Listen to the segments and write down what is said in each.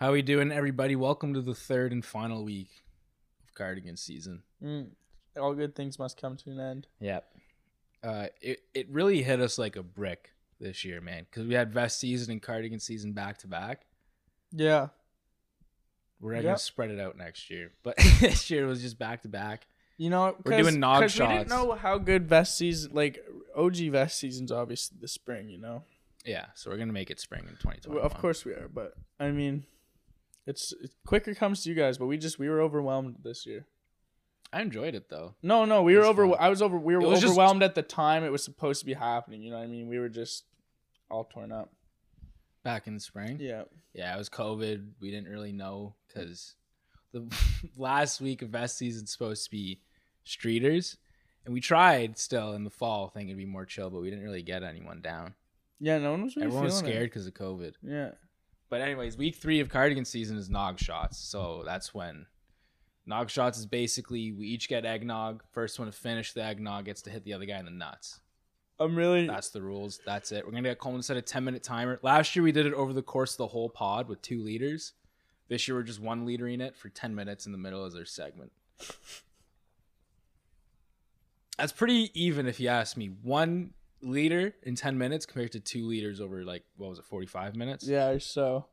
How we doing, everybody? Welcome to the third and final week of cardigan season. Mm, all good things must come to an end. Yep. Uh, it it really hit us like a brick this year, man, because we had vest season and cardigan season back to back. Yeah. We're gonna spread it out next year, but this year was just back to back. You know, We're doing nog We didn't know how good vest season, like OG vest season's obviously the spring. You know, Yeah, so we're gonna make it spring in 2020. Well, of course we are, but I mean, it's it quicker comes to you guys. But we just we were overwhelmed this year. I enjoyed it though. No, no, we were over. fun. I was over. We were was just- overwhelmed at the time it was supposed to be happening. You know what I mean? We were just all torn up. Back in the spring. Yeah. Yeah, it was COVID. We didn't really know because the last week of best season's supposed to be streeters, and we tried still in the fall thinking it'd be more chill, but we didn't really get anyone down. Yeah. No one was really Everyone was scared because of COVID. Yeah. But anyways, week three of cardigan season is nog shots, so that's when nog shots is basically we each get eggnog. First one to finish the eggnog gets to hit the other guy in the nuts. I'm really. That's the rules. That's it. We're gonna get Coleman set a 10 minute timer. Last year we did it over the course of the whole pod with two liters. This year we're just one litering it for 10 minutes in the middle as our segment. That's pretty even if you ask me. One liter in 10 minutes compared to two liters over like what was it, 45 minutes? Yeah. So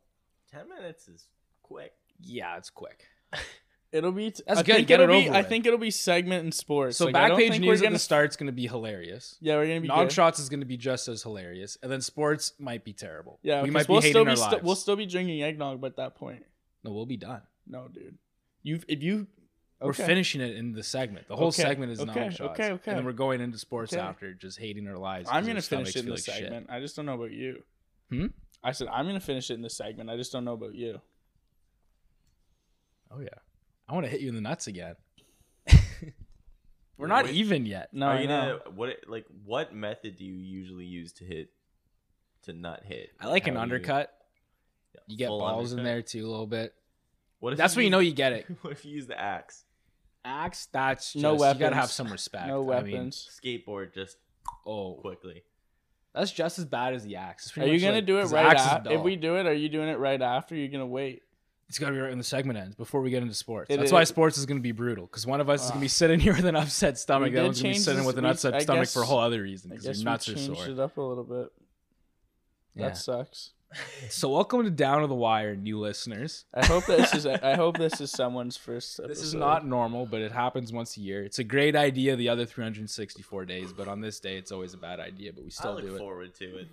Ten minutes is quick. Yeah, it's quick. it'll be. That's I good, Think get it'll it be, over I with. think it'll be segment and sports. So Like, I don't backpage news we're at gonna the start's gonna be hilarious. Yeah, we're gonna be Nog shots is gonna be just as hilarious, and then sports might be terrible. Yeah, we 'cause might we'll be still be our sti- lives. we'll still be drinking eggnog, but that point, no, we'll be done. no, dude. You if you We're okay. finishing it in the segment. The whole Okay, segment is not okay, nog shots. okay, okay. And then we're going into sports Okay. after, just hating our lives. I'm gonna finish it in the like shit. segment. I just don't know about you. Hmm? I said I'm gonna finish it in the segment. I just don't know about you. Oh yeah, I want to hit you in the nuts again. we're not Wait. even yet. No, you know. what like what method do you usually use to hit to not hit? I like an How do you- undercut. Yeah, You get full balls in there too a little bit. What if That's when you use- know you get it. What if you use the axe? Axe. That's just, No You gotta have weapons. some respect. No I mean, weapons. Skateboard just oh, quickly. that's just as bad as the axe. Are you gonna like- do it right after? If we do it, are you doing it right after? Or are you gonna wait? It's gotta be right when the segment ends before we get into sports. It That's is- why sports is gonna be brutal because one of us is gonna be sitting here with an upset stomach. We The other one's gonna be sitting this- with an we- upset I stomach for a whole other reason I because your guess we nuts are changed it up a little bit. Yeah. That sucks. So welcome to Down to the Wire, new listeners. I hope this is. I hope this is someone's first. Episode. This is not normal, but it happens once a year. It's a great idea the other 364 days, but on this day, it's always a bad idea. But we I still look do it. forward to it.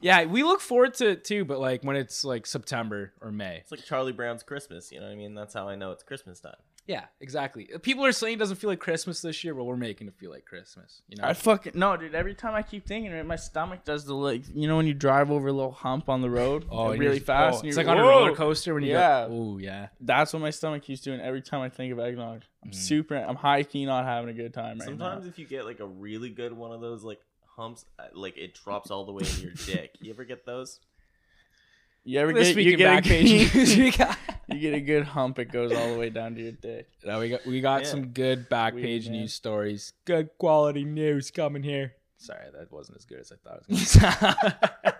Yeah, we look forward to it too. But like when it's like September or May. It's like Charlie Brown's Christmas. You know what I mean? That's how I know it's Christmas time. Yeah, exactly. People are saying it doesn't feel like Christmas this year, but we're making it feel like Christmas. You know, I fucking no, dude. Every time I keep thinking it, my stomach does the like. You know when you drive over a little hump on the road, oh, really you're- fast. oh, and it's you're- like on a roller coaster when you Yeah. go. Oh yeah. That's what my stomach keeps doing every time I think of eggnog. I'm Mm. super. I'm high key not having a good time right Sometimes now. if you get like a really good one of those like humps, uh, like it drops all the way in your dick. You ever get those? You ever This get you in get, a, Backpage News, we got. you get a good hump, it goes all the way down to your dick. Now we got we got Yeah. some good back Weird, page man. news stories. Good quality news coming here. Sorry, that wasn't as good as I thought it was gonna sound.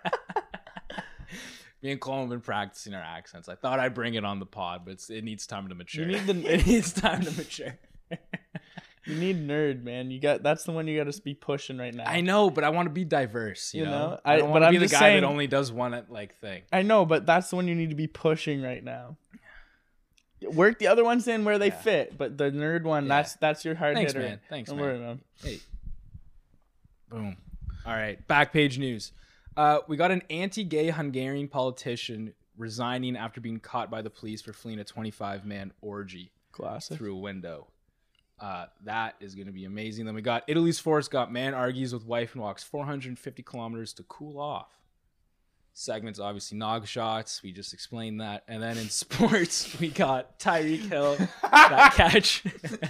Me and Cole have been practicing our accents. I thought I'd bring it on the pod, but it's, it needs time to mature. You need the- it needs time to mature. You need nerd, man. You got that's the one you got to be pushing right now. I know, but I want to be diverse. You, You know, know, I I- don't want to I'm be the guy saying- that only does one like thing. I know, but that's the one you need to be pushing right now. Work the other ones in where they Yeah. fit, but the nerd one, Yeah. that's that's your hard Thanks, hitter. man. Thanks, Don't man. worry, man. Hey. Boom. All right. Back page news. Uh, we got an anti-gay Hungarian politician resigning after being caught by the police for fleeing a 25-man orgy Classic. through a window. Uh, that is going to be amazing. Then we got Italy's Forrest Gump Man argues with wife and walks 450 kilometers to cool off. Segments obviously nog shots. We just explained that. And then in sports, we got Tyreek Hill that catch.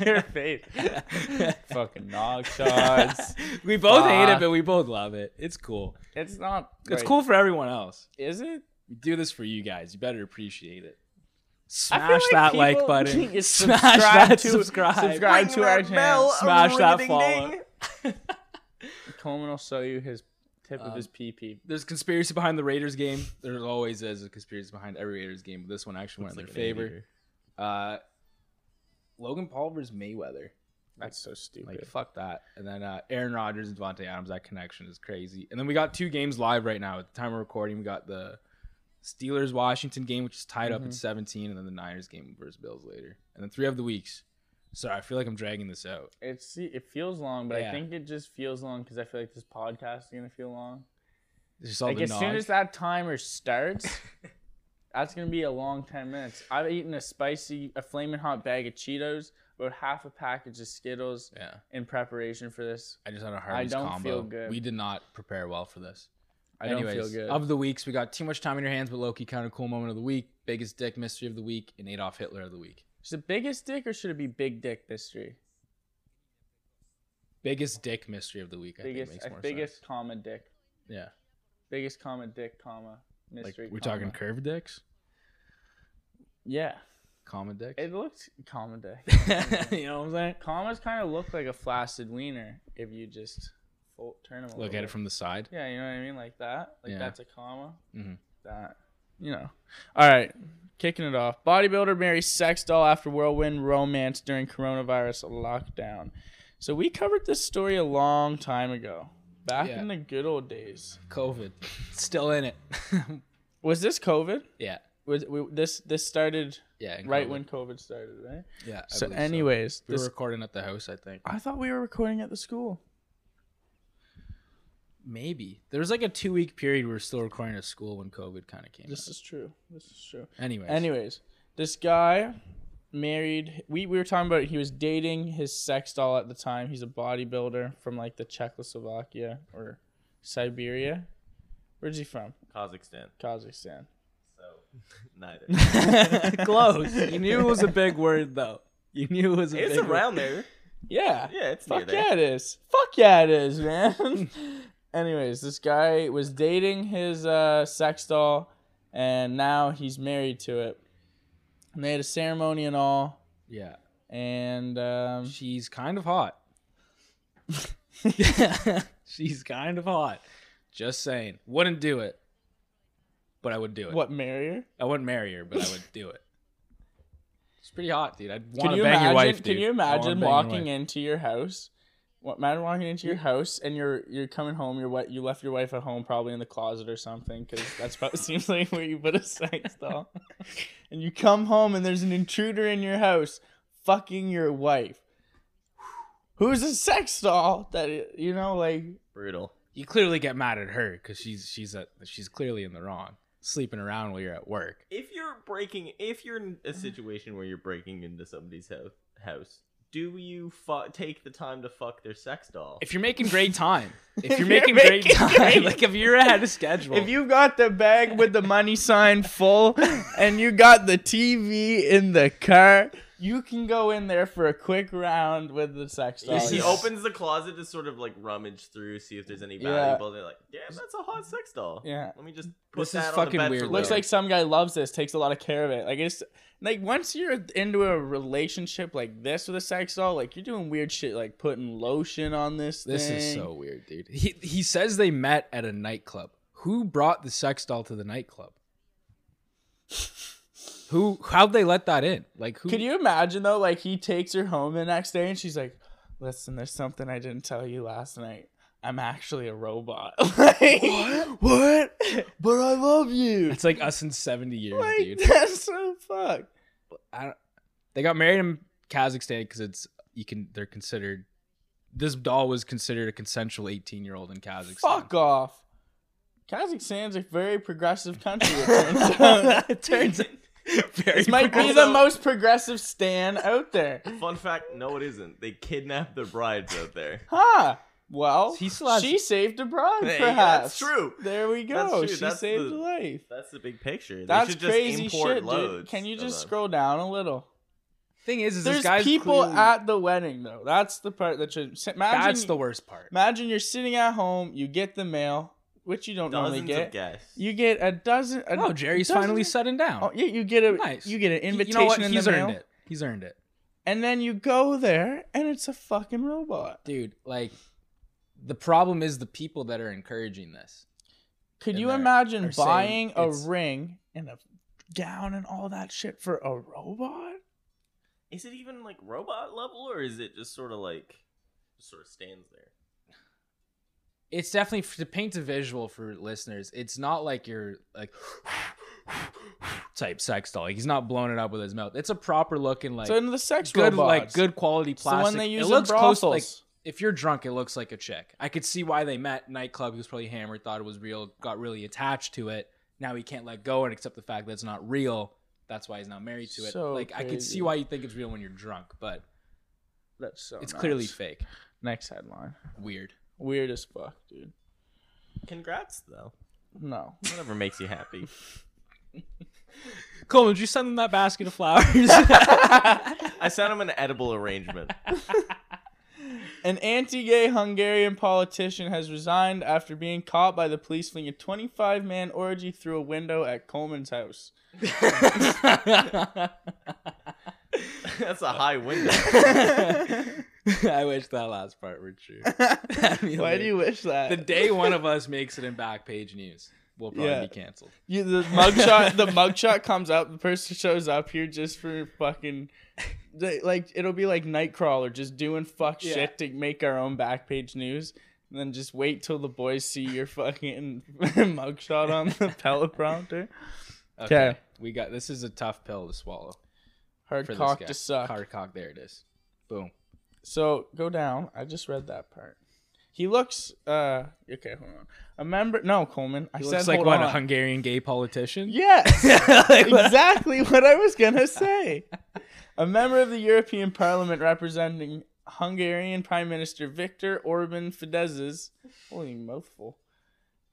Your face. Fucking nog shots. we both hate it, but we both love it. It's cool. It's not. It's cool for everyone else. Is it? We do this for you guys. You better appreciate it. I feel Smash that like button. Smash that to- subscribe. subscribe Ring to our channel. Smash that ring-a-ding-ding. follow. Coleman will show you his tip of Um, his PP. There's conspiracy behind the Raiders game. There's always is a conspiracy behind every Raiders game. But this one actually went in their like an favor. Uh, Logan Paul versus Mayweather. That's so stupid. Like fuck that. And then uh, Aaron Rodgers and Davante Adams. That connection is crazy. And then we got two games live right now. At the time of recording, we got the Steelers Washington game, which is tied up Mhm. at 17, and then the Niners game versus Bills later. And then three of the weeks. Sorry, I feel like I'm dragging this out. It's it feels long, but Yeah. I think it just feels long because I feel like this podcast is gonna feel long. It's just all like as soon as that timer starts, that's gonna be a long ten minutes. I've eaten a spicy, a flaming hot bag of Cheetos, about half a package of Skittles yeah, in preparation for this. I just had a Hardee's don't combo. feel good. We did not prepare well for this. I Anyways, don't feel good. Of the weeks, we got too much time in your hands, but Loki kind of cool moment of the week, biggest dick mystery of the week, and Adolf Hitler of the week. Is it biggest dick or should it be big dick mystery? Biggest dick mystery of the week. I biggest, think makes more biggest sense. comma dick, Yeah, biggest comma dick comma like mystery. we're comma. talking curved dicks, Yeah, common dicks. it looks comma dick. you know what I'm saying? Commas kind of look like a flaccid wiener if you just fold, turn them. Look at it from the side. Yeah, you know what I mean, like that. Like Yeah. that's a comma. Mhm. That, you know. All right, kicking it off. Bodybuilder marries sex doll after whirlwind romance during coronavirus lockdown. So we covered this story a long time ago, back Yeah. in the good old days. COVID, still in it. Was this COVID? yeah, Was we, this this started yeah. right COVID. when COVID started, right? Yeah. I So, anyways, we were recording at the house. I think I thought we were recording at the school. Maybe there was like a two week period we were still recording at school when COVID kind of came. This out. is true. This is true. Anyways, Anyways, this guy married. We, we were talking about he was dating his sex doll at the time. He's a bodybuilder from like the Czechoslovakia or Siberia. Where's he from? Kazakhstan. Kazakhstan. So neither. close. You knew it was a big word though. You knew it was a it's big word. around there. Yeah. Yeah, it's near Fuck there. yeah, it is. Fuck yeah, it is, man. Anyways, this guy was dating his uh, sex doll, and now he's married to it. And they had a ceremony and all, Yeah, and um, she's kind of hot. Yeah. She's kind of hot. Just saying, wouldn't do it, but I would do it. what marry her? I wouldn't marry her, but I would do it. It's pretty hot, dude. I'd want you to bang imagine? your wife. can you imagine walking into your house? What, imagine walking into your house and you're you're coming home. Your what? You left your wife at home, probably in the closet or something, because that's probably seems like where you put a sex doll. and you come home and there's an intruder in your house, fucking your wife. Who's a sex doll? That you know, like Brutal. You clearly get mad at her because she's she's at, she's clearly in the wrong, sleeping around while you're at work. If you're breaking, if you're in a situation where you're breaking into somebody's house, house, do you fu- take the time to fuck their sex doll? If you're making great time, if If you're you're making great making time, great- like if you're ahead of schedule, if you got the bag with the money sign full and you got the TV in the car, you can go in there for a quick round with the sex doll. he yes. opens the closet to sort of like rummage through, see if there's any Yeah. valuable. They're like, "Damn, that's a hot sex doll." Yeah. Let me just put This is that on fucking the bed weird, For though. Looks later. like some guy loves this, takes a lot of care of it. Like it's like once you're into a relationship like this with a sex doll, like you're doing weird shit like putting lotion on this. this thing. is so weird, dude. He he says they met at a nightclub. Who brought the sex doll to the nightclub? Who? How'd they let that in? Like who? Could you imagine though? Like he takes her home the next day and she's like, "Listen, there's something I didn't tell you last night. I'm actually a robot." like, what? But I love you. It's like us in seventy years, Like dude. that's so fuck. I don't, they got married in Kazakhstan because it's you can they're considered. This doll was considered a consensual eighteen year old in Kazakhstan. Fuck off. Kazakhstan's a very progressive country. It turns out. it turns very This might be the most progressive stan out there. Fun fact: No, it isn't. They kidnapped the brides out there. Huh. Well, He still has- she saved a bride, Hey, perhaps. that's true. There we go. She That's saved the- a life. That's the big picture. They That's should just crazy import shit, dude. Can you of just them. scroll down a little? Thing is, is There's this guy's people clearly- at the wedding though. That's the part that should imagine. That's the worst part. Imagine you're sitting at home, you get the mail, which you don't normally Dozens of get. guests. You get a dozen. A Oh, Jerry's dozen- finally setting down. Oh yeah, you get a Nice. you get an He- invitation you know what? in He's the earned mail, it. He's earned it, and then you go there, and it's a fucking robot. dude. Like the problem is the people that are encouraging this. Could you imagine buying a it's- ring and a gown and all that shit for a robot? Is it even like robot level, or is it just sort of like just sort of stands there? It's definitely to paint a visual for listeners. It's not like you're like type sex doll. Like, he's not blowing it up with his mouth. It's a proper looking like so in the sex good robots, like good quality it's the plastic. one they use it in looks close like if you're drunk, it looks like a chick. I could see why they met nightclub. He was probably hammered, thought it was real, got really attached to it. Now he can't let go and accept the fact that it's not real. That's why he's not married to it. So like I could see why you think it's real when you're drunk, but That's so. it's nuts. clearly fake. Next headline. Weird. Weird as fuck, dude. Congrats, though. No. Whatever makes you happy. Coleman, did you send them that basket of flowers? I sent him an edible arrangement. An anti-gay Hungarian politician has resigned after being caught by the police fleeing a 25-man orgy through a window at Coleman's house. That's a high window. I wish that last part were true. Why do you wish that? The day one of us makes it in back page news, we'll probably Yeah. be canceled. You, the mugshot, the mugshot comes up. The person shows up here just for fucking, they- like it'll be like Nightcrawler, just doing fuck Yeah. shit to make our own back page news, and then just wait till the boys see your fucking mugshot on the teleprompter. Okay. 'Kay. We got this is a tough pill to swallow. Hard cock to suck. Hard cock, there it is. Boom. So go down. I just read that part. He looks. uh Okay, hold on. A member. No, Coleman. I He said looks like hold what, on. a Hungarian gay politician? Yes, exactly what I was gonna say. A member of the European Parliament representing Hungarian Prime Minister Viktor Orban Fidesz's holy mouthful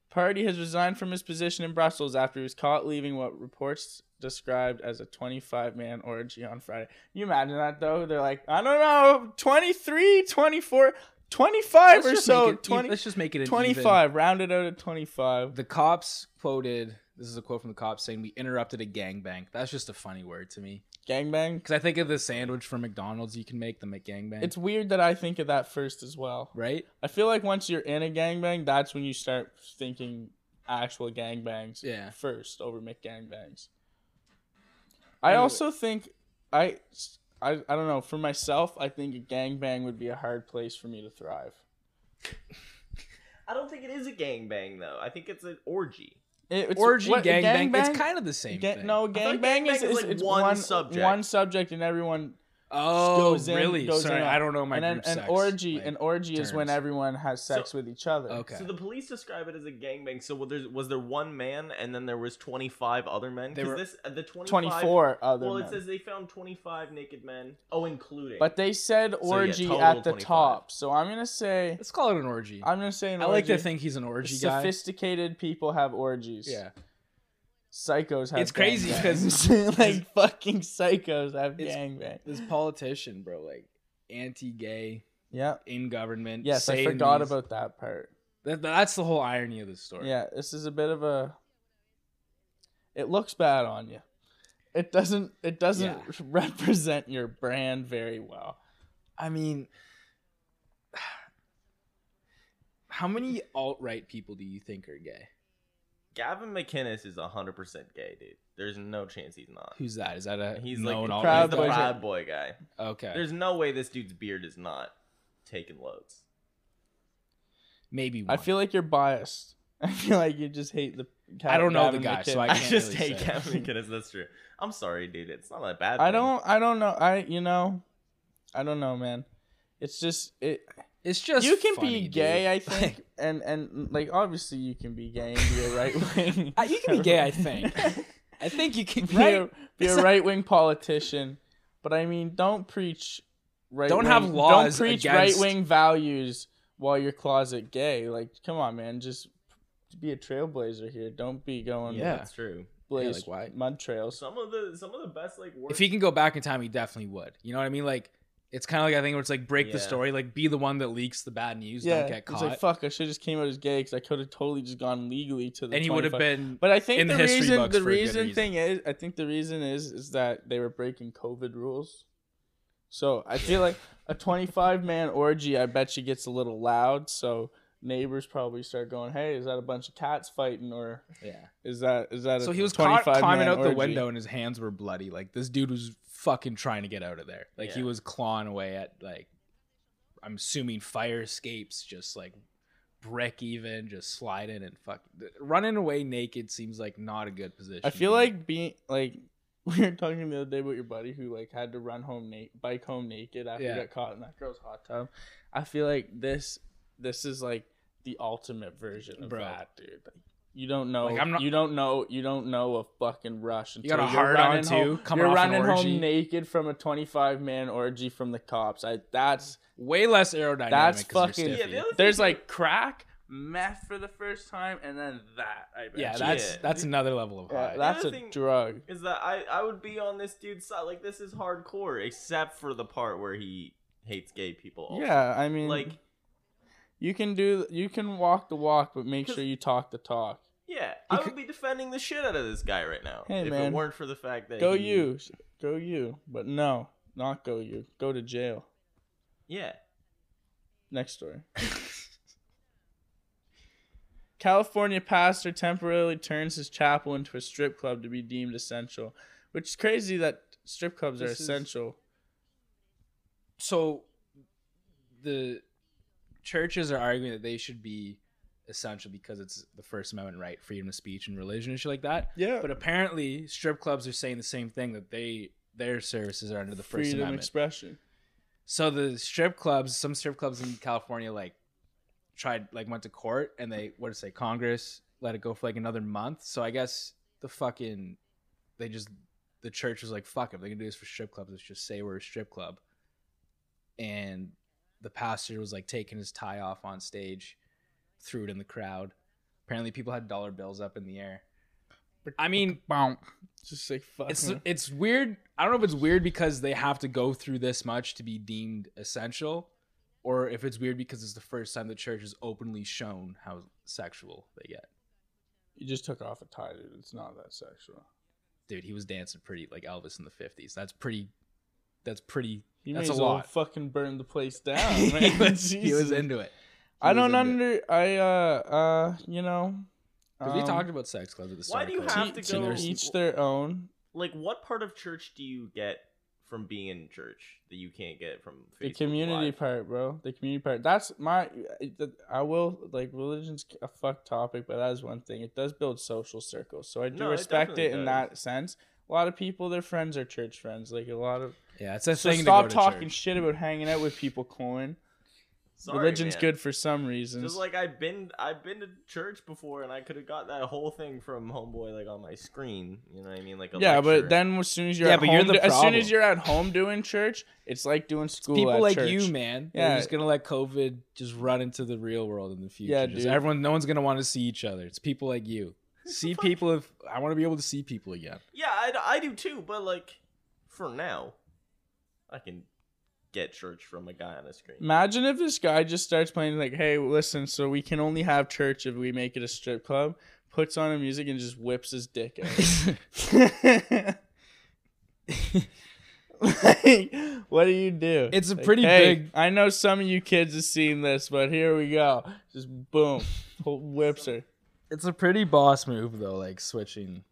party has resigned from his position in Brussels after he was caught leaving what reports described as a 25 man orgy on Friday. you imagine that though? They're like, I don't know, 23, 24, 25 Let's or so. it, 20, let's just make it an 25, rounded out at 25. The cops quoted. This is a quote from the cops saying, "We interrupted a gangbang." That's just a funny word to me Gangbang. because I think of the sandwich from McDonald's you can make the McGangbang. It's weird that I think of that first as well. right. I feel like once you're in a gangbang, that's when you start thinking actual gangbangs Yeah. first over McGangbangs. I Anyway. also think I, I I don't know for myself. I think a gangbang would be a hard place for me to thrive. I don't think it is a gangbang though. I think it's an orgy. It- it's, Orgy what, a gangbang. It's kind of the same Ga- thing. no, thought gangbang gangbang is, is is like it's one one subject. One subject, and everyone Oh, goes in- really? goes Sorry, in I don't know my and then group an sex, orgy. like, an orgy is when terms. everyone has sex So- with each other. Okay. So the police describe it as a gangbang. So was there, was there one man and then there was 25 other men? They Because were- this uh, the 25, Twenty four other. Men. Well, men. it says they found 25 naked men. Oh, including. But they said yeah, orgy total at the 25. top, so I'm gonna say Let's call it an orgy. I'm gonna say an I like to think he's an orgy guy. Sophisticated people have orgies. Yeah. Psychos have. It's crazy because like fucking psychos have gangbang. This politician, bro, like anti-gay Yeah. in government. Yes, I forgot these- about that part. That, that's the whole irony of the story. Yeah, this is a bit of a. It looks bad on you. It doesn't. It doesn't Yeah. represent your brand very well. I mean, how many alt-right people do you think are gay? Gavin McInnes is 100% gay, dude. There's no chance he's not. Who's that? Is that a He's like alt Proud he's the Boy. proud boy guy. Okay, There's no way this dude's beard is not taking loads. maybe one. I feel like you're biased. I feel like you just hate the. I don't know the Gavin guy, so I I, can't just really hate say. Gavin McInnes. That's true. I'm sorry, dude. It's not that bad. I thing. don't. I don't know. I. You know. I don't know, man. It's just it. It's just you can funny, be gay, dude. I think, and and like obviously you can be gay and be a right wing. Uh, you can be gay, I think. I think you can be right. a, be a right wing politician, but I mean, don't preach right. Don't have laws Don't preach against- right wing values while you're closet gay. Like, come on, man, just be a trailblazer here. Don't be going Yeah. That's true. blaze like, why? mud trails. Some of the some of the best like work. If he can go back in time, he definitely would. You know what I mean? Like it's kind of like I think where it's like break the Yeah. story, like be the one that leaks the bad news, Yeah, don't get it's caught, like fuck. I should just came out as gay because I could have totally just gone legally to the. and he would have 25 been. But I think in the, the history reason books the for a good reason reason. thing is I think the reason is is that they were breaking COVID rules. So I feel like a 25 man orgy, I bet you gets a little loud. So neighbors probably start going, "Hey, is that a bunch of cats fighting, or Yeah. is that is that?" So a he was caught 25 climbing man out the orgy? window and his hands were bloody. Like this dude was fucking trying to get out of there. Like he was clawing away at like I'm assuming fire escapes, just like brick even, just sliding and fuck running away naked seems like not a good position. I feel like being like we were talking the other day about your buddy who like had to run home na- bike home naked after Yeah. he got caught in that girl's hot tub. I feel like this this is like the ultimate version of Bro. that, dude. Like, you don't know. Like, I'm not- you don't know. You don't know a fucking rush until got a you're hard on, running too, home- coming You're off an running orgy. home naked from a 25 man orgy from the cops. I that's way less aerodynamic. That's 'cause you're fucking- Yeah, the there's like crack, meth for the first time, and then that. I bet yeah, you. that's Yeah. that's another level of Yeah, high. that's a drug. is that I I would be on this dude's side. Like this is hardcore, except for the part where he hates gay people. also. Yeah, I mean, like You can do you can walk the walk, but make sure you talk the talk. Yeah, He I could- would be defending the shit out of this guy right now. Hey, if man. it weren't for the fact that Go he- you. Go you. But no, not go you. Go to jail. Yeah. Next story. California pastor temporarily turns his chapel into a strip club to be deemed essential, which is crazy that strip clubs are This is- essential. so the churches are arguing that they should be essential because it's the First Amendment right, freedom of speech and religion and shit like that. Yeah. But apparently, strip clubs are saying the same thing that they their services are under the First freedom Amendment. expression. so the strip clubs, some strip clubs in California, like tried like went to court and they what to say Congress let it go for like another month. So I guess the fucking they just the church was like fuck if they can do this for strip clubs, let's just say we're a strip club. And the pastor was like taking his tie off on stage, threw it in the crowd. Apparently, people had dollar bills up in the air. I mean, Just like fuck. it's man. it's weird. I don't know if it's weird because they have to go through this much to be deemed essential, or if it's weird because it's the first time the church has openly shown how sexual they get. You just took off a tie, dude. It's not that sexual. Dude, he was dancing pretty like Elvis in the fifties. That's pretty. That's pretty. You That's may a lot. fucking burn the place down, he, was, he was into it. I don't into it. under. I uh uh you know. 'Cause we um, talked about sex clubs at the Why do you of have COVID. to to go- there's- each their own. Like, what part of church do you get from being in church that you can't get from The community Live? part, bro. The community part. That's my. I will like religion's a fuck topic, but that is one thing. It does build social circles, so I do No, respect it, definitely in does. that sense. A lot of people, their friends are church friends. Like a lot of. Yeah, it's a So thing. stop to go to talking church. shit about hanging out with people, Coin. Sorry, Religion's man. good for some reasons. Just like I've been, I've been to church before, and I could have got that whole thing from Homeboy like on my screen. You know what I mean? Like a yeah, lecture. but then as soon as you're Yeah, at but home, you're the do- as soon as you're at home doing church, it's like doing school. people at like church. you, man. Yeah. They're just gonna let COVID just run into the real world in the future. Yeah, Just dude. everyone, no one's gonna want to see each other. It's people like you. See people if I want to be able to see people again. yeah, I, I do too. But like, for now, I can get church from a guy on a screen. Imagine if this guy just starts playing like, "Hey, listen, so we can only have church if we make it a strip club." Puts on a music and just whips his dick out. like, what do you do? It's a Like, pretty "Hey, big- I know some of you kids have seen this, but here we go. Just boom, Pull- whips her. It's a pretty boss move though, like switching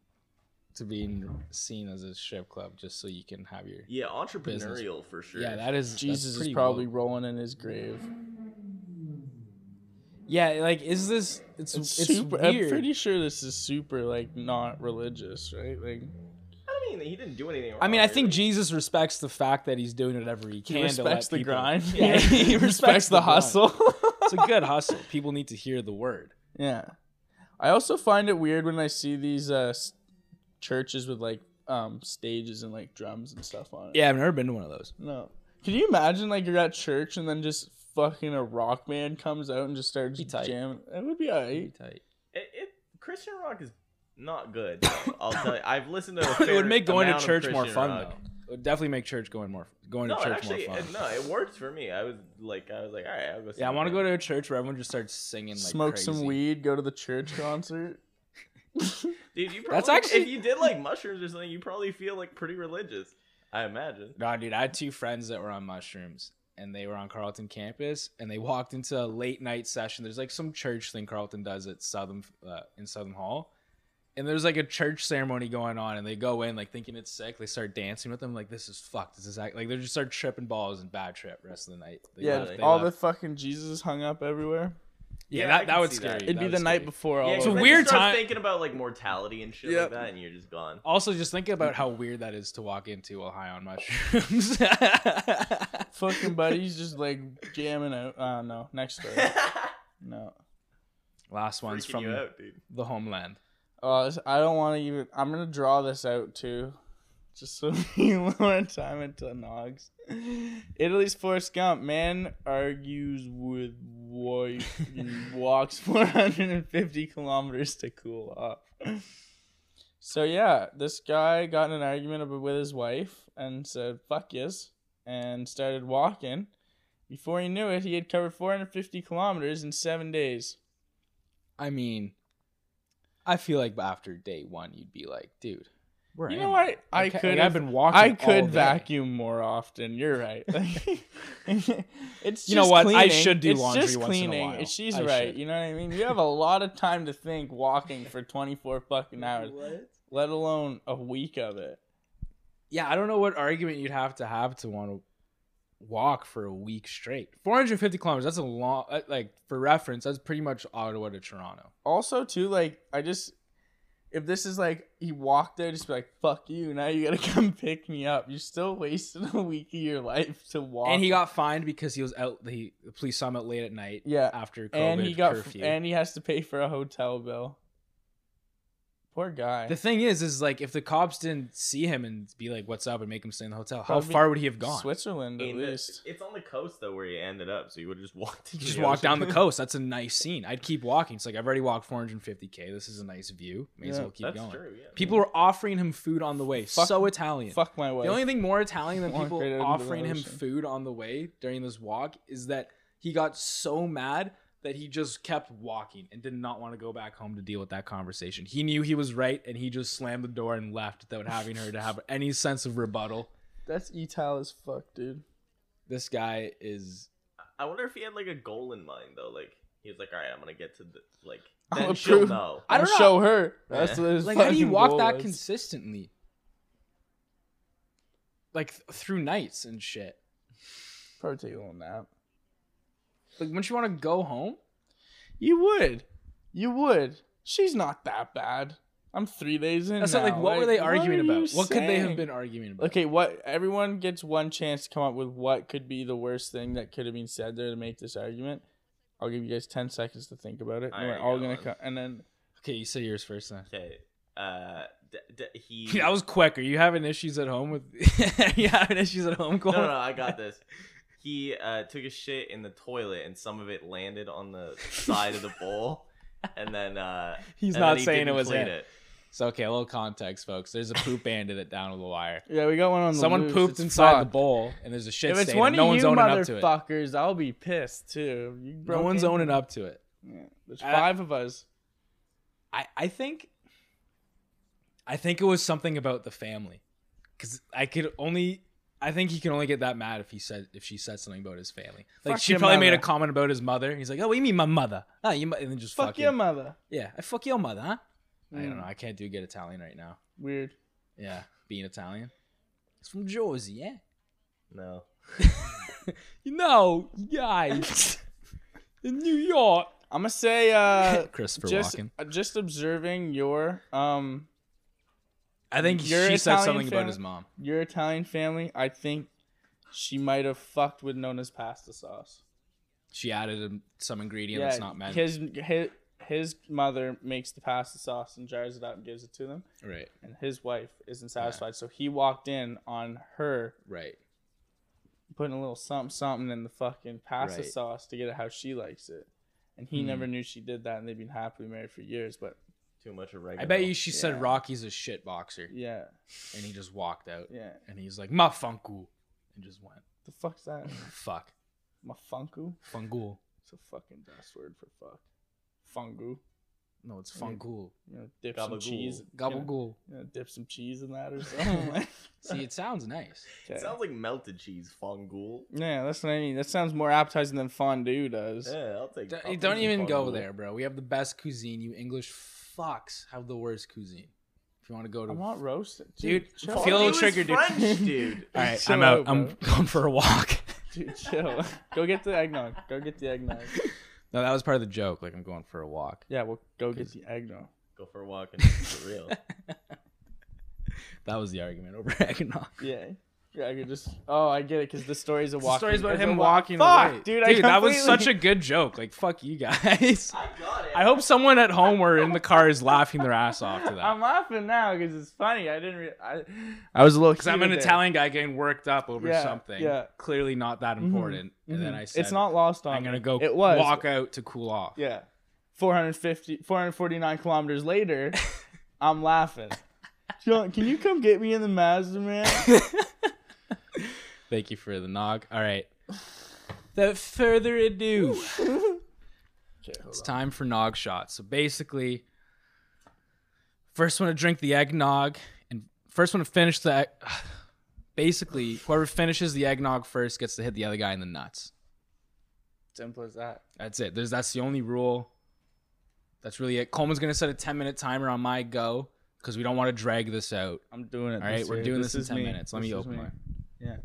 to being seen as a strip club just so you can have your Yeah, entrepreneurial for sure. yeah. That is Jesus is probably woke. rolling in his grave. yeah. Like, is this? It's It's, it's, super. weird. I'm pretty sure this is super like not religious, right? Like I mean, he didn't do anything. Wrong, I mean, I think really. Jesus respects the fact that he's doing whatever he can. he to respects let the people- grind. Yeah, he respects the the hustle. It's a good hustle. People need to hear the word. yeah. I also find it weird when I see these uh, s- churches with like um stages and like drums and stuff on it. Yeah, I've never been to one of those. No. Can you imagine like you're at church and then just fucking a rock band comes out and just starts Be tight. jamming? It would be alright. tight. it, it, Christian rock is not good. I'll tell you. I've listened to. A it would make going to church more fun rock. though. It would definitely make church going more going No, to church actually, more fun. no, it worked for me. I was like, I was like, all right, I'll go. yeah, I want to go to a church where everyone just starts singing like Smoke some weed, go to the church concert. Dude, you probably, That's actually- if you did like mushrooms or something, you probably feel like pretty religious. I imagine. No, dude, I had two friends that were on mushrooms and they were on Carleton campus and they walked into a late night session. There's like some church thing Carleton does at Southam uh, in Southam Hall. And there's like a church ceremony going on and they go in like thinking it's sick. They start dancing with them like this is fucked. This is act-. like they just start tripping balls and bad trip rest of the night. They yeah, left- they all the fucking Jesus hung up everywhere. Yeah, Yeah, that, that would scare that. you. It'd That be would the scare night you. before. All Yeah, It's of a it. weird time- thinking about like mortality and shit Yep. like that, and you're just gone. Also, just think about how weird that is to walk into while high on mushrooms. fucking buddies just like jamming out. Uh, no, next story. No. Last one's Freaking from you out, dude. the homeland. Oh, this- I don't want to even. I'm gonna draw this out too, just so we more time into Nogs. Italy's Forrest Gump. Man argues with and walks 450 kilometers to cool off. So yeah, this guy got in an argument with his wife and said "fuck yes" and started walking. Before he knew it, he had covered 450 kilometers in seven days. I mean, I feel like after day one, you'd be like, dude, where You know what? I ca- could. like, have I've been walking. I could vacuum more often. You're right. it's You know just what? I should do it's laundry just once in a cleaning. while. She's I right. should. You know what I mean? You have a lot of time to think walking for 24 fucking hours, let alone a week of it. Yeah, I don't know what argument you'd have to have to want to walk for a week straight. 450 kilometers. That's a long. uh, Like for reference, that's pretty much Ottawa to Toronto. Also, too, like I just if this is like he walked there, just be like fuck you. Now you gotta come pick me up. You're still wasting a week of your life to walk. And he got fined because he was out. He, the police saw him out late at night. yeah, After COVID and he got curfew. and he has to pay for a hotel bill. Poor guy. the thing is, is like if the cops didn't see him and be like, "What's up?" and make him stay in the hotel, how Probably far would he have gone? Switzerland at In the- least. it's on the coast though where he ended up, so you would have just walked. He into just the walk down the ocean. coast. That's a nice scene. I'd keep walking. It's like I've already walked 450k. This is a nice view. May as Yeah, well keep That's going. true. Yeah. People were offering him food on the way. Fuck- so Italian. Fuck my wife. The only thing more Italian than Walk people right into the offering him ocean. food on the way during this walk is that he got so mad that he just kept walking and did not want to go back home to deal with that conversation. He knew he was right and he just slammed the door and left without having her to have any sense of rebuttal. That's etal as fuck, dude. This guy is I wonder if he had like a goal in mind though. Like he was like, all right, I'm gonna get to the like. I'll Then she'll approve. know. I don't I'll know. show her. That's Yeah. what his like how do you walk that was. consistently? Like th- through nights and shit. Probably take a little nap. Like wouldn't you want to go home? You would. You would. She's not that bad. I'm three days in. That's now. not like what were they arguing are about? you What could they have been arguing about? Okay, what everyone gets one chance to come up with what could be the worst thing that could have been said there to make this argument. I'll give you guys ten seconds to think about it. And we're all gonna come, and then Okay, you say yours first then. Okay. Uh, d- d- he. that was quick. Are you having issues at home with? Are you having issues at home, Cole? no, no, no, I got this. He uh, took a shit in the toilet, and some of it landed on the side of the bowl, and then uh, He's and not then he saying it was clean him. So okay, a little context, folks. There's a poop bandit at down to the wire. yeah, we got one on the Someone loose. pooped It's inside the bowl, and there's a shit If it's stain. one and no of one's you owning up to it. motherfuckers, I'll be pissed too. You No one's in. owning up to it. Yeah, There's I- five of us. I, I think I think it was something about the family because I could only I think he can only get that mad if he said if she said something about his family. Like Fuck she your probably made a mother. comment about his mother. He's like, "Oh, what do you mean my mother? Ah, you mu-" and then just Fuck fucking, your mother. yeah, I fuck your mother, huh? I Mm. don't know. I can't do good Italian right now. Weird. Yeah, being Italian. It's from Jersey, yeah. No. You know, guys in New York. I'm gonna say, uh, Christopher just Walken. uh, just observing your um I think your she said Italian something about his mom. your Italian family. I think she might have fucked with Nona's pasta sauce. She added some ingredient that's not meant. his his his mother makes the pasta sauce and jars it out and gives it to them, right, and his wife isn't satisfied, so he walked in on her right. putting a little something something in the fucking pasta Right. sauce to get it how she likes it. And he Hmm. never knew she did that, and they've been happily married for years. But Too much of oregano. I bet you she said Yeah. Rocky's a shit boxer, yeah, and he just walked out, yeah. and he's like mafunku, and just went The fuck's that? fuck Mafunku? fungul. It's a fucking dust word for fuck. Fungu. No, it's Yeah. fungool. You know, dip some Gabagool. cheese. You know, Gabagool. you know, dip some cheese in that or something. See, it sounds nice. Okay. It sounds like melted cheese fungool. Yeah, that's what I mean. That sounds more appetizing than fondue does. Yeah, I'll take. D- I'll you take don't some even go fungool. there, bro. We have the best cuisine. You English fucks have the worst cuisine. If you want to go to, I want not roasted, Dude, dude. chill, feel a little Fondue triggered, dude. French, dude. all right, Chill I'm out. out, I'm going for a walk. dude, chill. go get the eggnog. Go get the eggnog. no, that was part of the joke. Like I'm going for a walk. Yeah, well, go get the eggnog. Go for a walk and for real. That was the argument over eggnog. Yeah. Yeah, I could just. Oh, I get it because the story's a The walking. story's about it's a him wa- walking Fuck, away. dude. I that was such a good joke. Like fuck you guys. I got it. I hope someone at home or in the car is laughing their ass off to that. I'm laughing now because it's funny. I didn't. Re- I, I was a little. Because I'm an there. Italian guy getting worked up over Yeah, something. yeah. Clearly not that important. And then Mhm. I said, it's not lost on. I'm gonna go It was. walk out to cool off. Yeah. 450, 449 kilometers later, I'm laughing. John, can you come get me in the Mazda, man? Thank you for the nog. All right. Without further ado, it's time for nog shots. So basically, first one to drink the eggnog, and first one to finish the. egg- Basically, whoever finishes the eggnog first gets to hit the other guy in the nuts. Simple as that. That's it. There's that's the only rule. That's really it. Coleman's gonna set a 10 minute timer on my go because we don't want to drag this out. I'm doing it. All right, this we're year. doing this, is in 10 me. minutes. Let This me open mine. Yeah.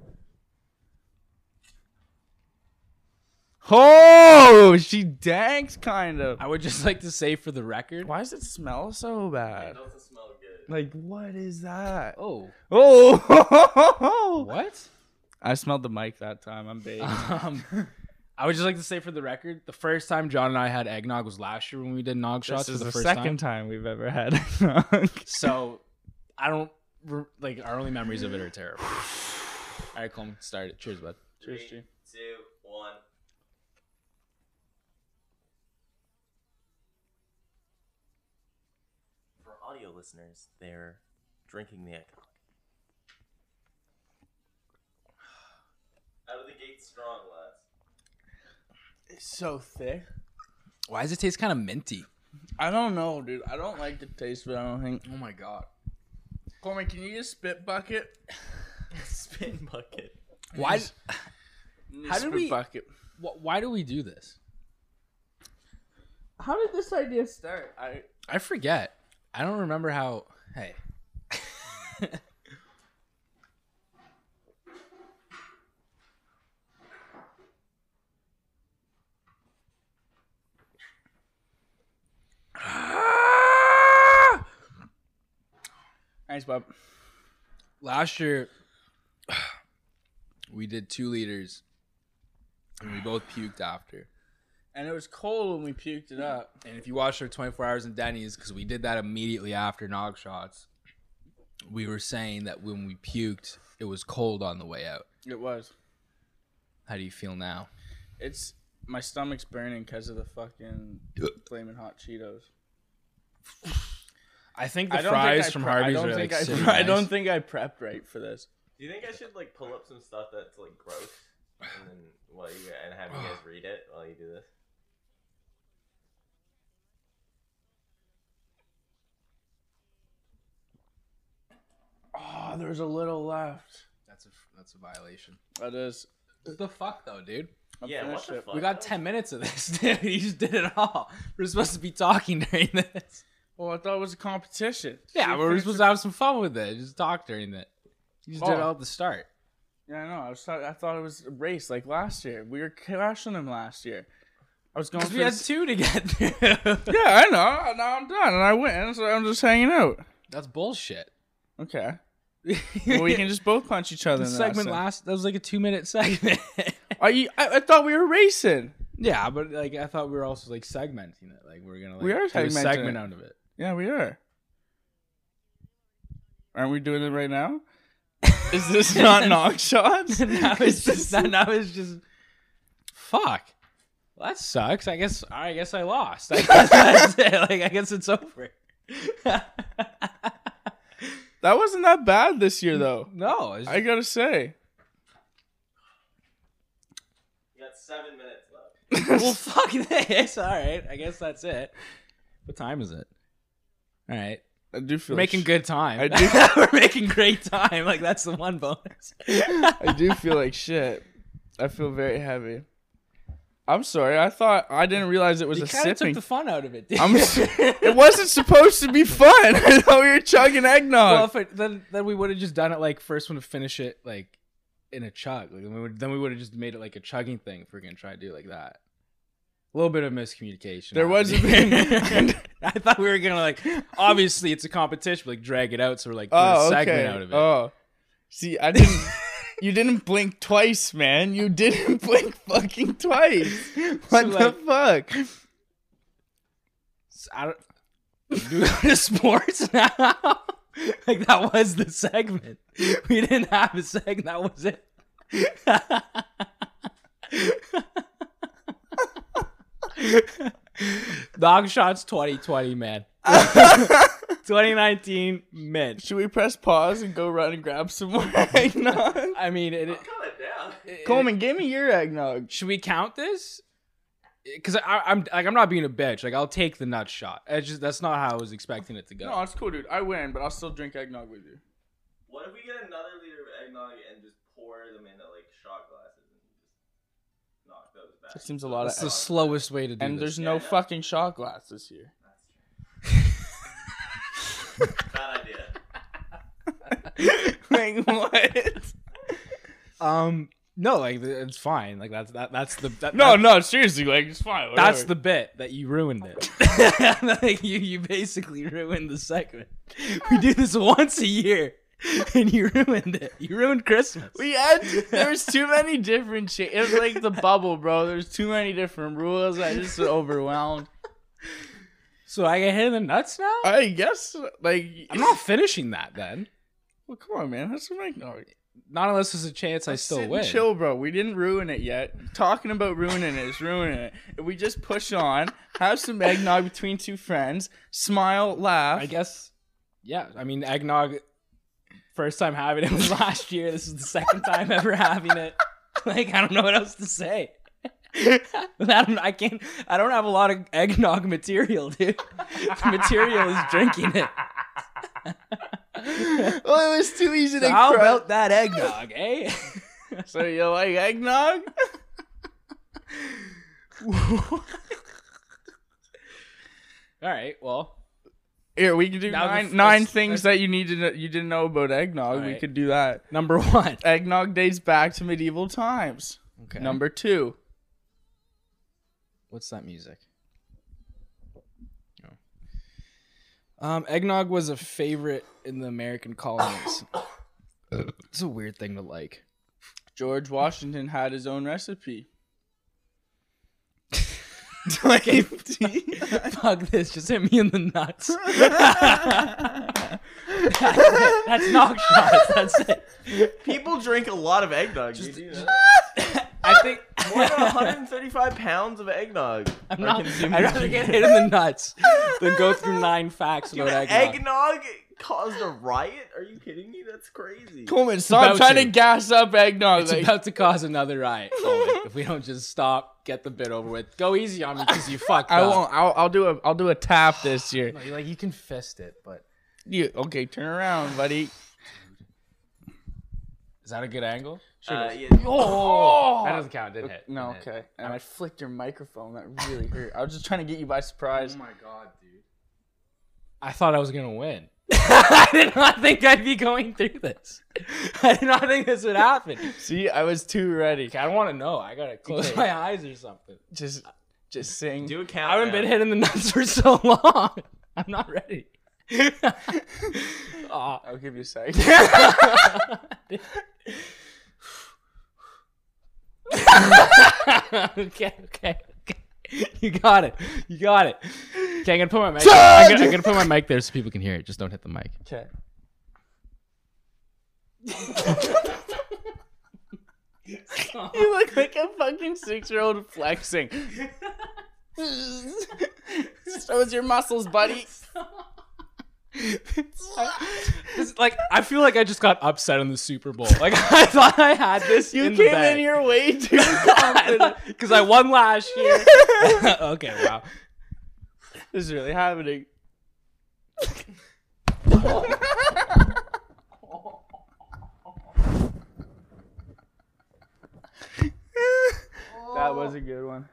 Oh, she danks kind of. I would just like to say for the record. Why does it smell so It bad? doesn't smell good. Like, what is that? Oh, Oh, what? I smelled the mic that time. I'm big. Um, I would just like to say for the record, the first time John and I had eggnog was last year when we did nog shots this is for the, the first second time. time. we've ever had. So I don't like our only memories of it are terrible. All right, Coleman, start it. Cheers, bud. Cheers, Three, G. two, one. For audio listeners, they're drinking the eggnog. Out of the gate strong, lads. It's so thick. Why does it taste kind of minty? I don't know, dude. I don't like the taste, but I don't think. Oh my god. Coleman, can you just spit bucket? Spin bucket. Why? Yes. How did Spit we- Bucket. wh- Why do we do this? How did this idea start? I I forget. I don't remember how. Hey. Thanks, Bob. Last year, we did two liters, and we both puked after. And it was cold when we puked it up. And if you watched our 24 hours in Denny's, because we did that immediately after nog shots, we were saying that when we puked, it was cold on the way out. It was. How do you feel now? It's my stomach's burning because of the fucking flaming hot Cheetos. I think the I don't fries think I from pre- Hardee's I don't are think like I, city I don't think I prepped right for this. Do you think I should like pull up some stuff that's like gross, and then while you and have you guys read it while you do this? Oh, there's a little left. That's a that's a violation. That is. What the fuck though, dude? I yeah, what the fuck? We got 10 minutes of this, dude. You just did it all. We're supposed to be talking during this. Well, I thought it was a competition. Yeah, we're supposed to have some fun with it. Just talk during it. You just did it Oh. all at the start. Yeah, I know. I was. Thought, I thought it was a race like last year. We were crashing them last year. I was going for. we had s- two to get through. yeah, I know. Now I'm done, and I win. So I'm just hanging out. That's bullshit. Okay. Well, we can just both punch each other. the in the segment last that was like a two minute segment. Are you? I, I thought we were racing. yeah, but like I thought we were also like segmenting it. Like we are gonna like We are do a segmenting segment it. out of it. Yeah, we are. Aren't we doing it right now? Is this not nog shots? now it's just now, now it's just fuck. Well, that sucks. I guess I guess I lost. I guess that's it. Like I guess it's over. That wasn't that bad this year, though. no, it's I gotta say. You got seven minutes left. well, fuck this. All right, I guess that's it. What time is it? All right. I do We're feel making like good time. I do- We're making great time. Like that's the one bonus. I do feel like shit. I feel very heavy. I'm sorry. I thought I didn't realize it was a sick. You a kind of took the fun out of it. Dude. I'm it wasn't supposed to be fun. I thought we were chugging eggnog. well, if it, then then we would have just done it like first one to finish it like in a chug. Like, then we would then we would have just made it like a chugging thing if we're gonna try to do it like that. A little bit of miscommunication. There was a bit- I thought we were gonna like. Obviously, it's a competition, but like drag it out. So we're like oh, a segment okay. out of it. Oh, see, I didn't. you didn't blink twice, man. You didn't blink fucking twice. What So, the like- fuck? I don't. Do we go to sports now? like that was the segment. We didn't have a segment. That was it. Nog shots 2020, man. 2019, men. Should we press pause and go run and grab some more eggnog? I mean, it, Calm it down. it- Coleman, give me your eggnog. should we count this? Because I'm like I'm not being a bitch. Like I'll take the nut shot. It's just that's not how I was expecting it to go. No, it's cool, dude. I win, but I'll still drink eggnog with you. What if we get another liter of eggnog and just pour them into like shot glasses and just knock those? That seems a lot That's of the slowest way to do it. And this. there's no Yeah. fucking shot glasses here. Bad idea. like what? Um, no, like th- it's fine. Like that's that. That's the that, No, that- no, seriously, like it's fine. That's the bit that you ruined it. like you, you basically ruined the segment. We do this once a year, and you ruined it. You ruined Christmas. We had there was too many different shit. It was like the bubble, bro. There's too many different rules. I just overwhelmed. So I get hit in the nuts now. I guess like I'm not finishing that then. Well, come on, man. Have some eggnog. Not unless there's a chance I Let's still win. Chill, bro. We didn't ruin it yet. Talking about ruining it is ruining it. If we just push on, have some eggnog between two friends, smile, laugh. I guess. Yeah, I mean eggnog. First time having it was last year. This is the second time ever having it. Like I don't know what else to say. I can't. I don't have a lot of eggnog material, dude. The material is drinking it. well, it was too easy So to how crush. about that eggnog, eh? So you like eggnog? All right. Well, Here, we can do Now the nine, f- nine let's- things let's- that you need to know, you didn't know about eggnog. We Alright. could do that. number one. Eggnog dates back to medieval times. Okay. Number two, What's that music? Oh. Um, eggnog was a favorite in the American colonies. it's a weird thing to like. George Washington had his own recipe. Okay. Fuck this. Just hit me in the nuts. That's nog shots. That's it. People drink a lot of eggnog. you do know? I think More than 135 pounds of eggnog. I'm are not. consumed I'd each rather get year. hit in the nuts than go through nine facts Dude, about eggnog. eggnog caused a riot? Are you kidding me? That's crazy. Coleman, stop about trying to. to. gas up eggnog. It's like- about to cause another riot Colin, if we don't just stop, get the bit over with. Go easy on me because you fucked I up. won't. I'll, I'll do a. I'll do a tap this year. No, you're like you can fist it, but You okay? Turn around, buddy. is that a good angle? Uh, yeah. Oh, that doesn't count. It didn't hit. No, Didn't hit. okay. And I flicked your microphone. That really hurt. I was just trying to get you by surprise. Oh my god, dude! I thought I was gonna win. I did not think I'd be going through this. I did not think this would happen. See, I was too ready. Okay, I don't want to know. I gotta close my eyes or something. Just, just sing. Do a count. I haven't been hitting the nuts for so long. I'm not ready. Aw. I'll give you a sec. okay, okay, okay. You got it. You got it. Okay, I'm gonna put my mic. I'm gonna, I'm gonna put my mic there so people can hear it. Just don't hit the mic. Okay. You look like a fucking six-year-old flexing. Shows your muscles, buddy. This- like I feel like I just got upset in the Super Bowl. Like I thought I had this. You in the came in here way too confident. because I won last year. okay, wow. this is really happening. that was a good one.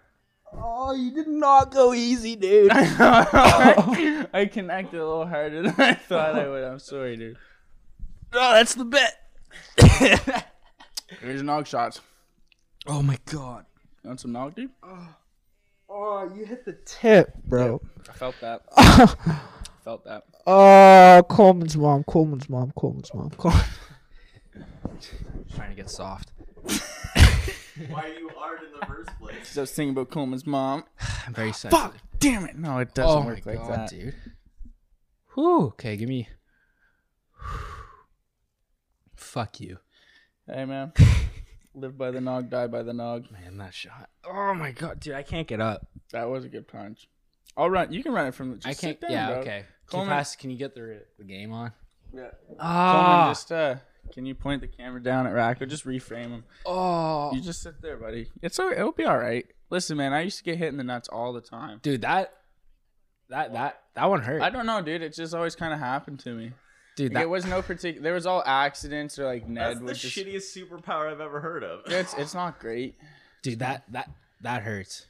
Oh, you did not go easy, dude. I connected a little harder than I thought I would. I'm sorry, dude. Oh, that's the bet. Here's nog shots. oh my god. You want some nog, dude? Oh, oh you hit the tip, bro. I felt that. I felt that. Oh, Coleman's mom, Coleman's mom, Coleman's mom, Coleman. Trying to get soft. Why are you hard in the first place? Because I was thinking about Coleman's mom. I'm very sensitive. Fuck! Damn it! No, it doesn't oh work my like god, that. dude. Whew. Okay, give me. Fuck you, Hey, man. Live by the nog, die by the nog. man. That shot. Oh my god, dude. I can't get up. That was a good punch. I'll run. You can run it from. Just I can't. Sit down, yeah. bro. Okay. Can you, Coleman- pass, can you get the the game on? Yeah. Ah. Coleman, just uh, can you point the camera down at Racco? Just reframe him. oh. You just sit there, buddy. It's all, it'll be all right. Listen, man, I used to get hit in the nuts all the time. dude, that that that that one hurt. I don't know, dude. It just always kind of happened to me. dude, Like, that it was no particular. There was all accidents or like That's Ned the was just. The shittiest superpower I've ever heard of. It's it's not great. dude that that that hurts.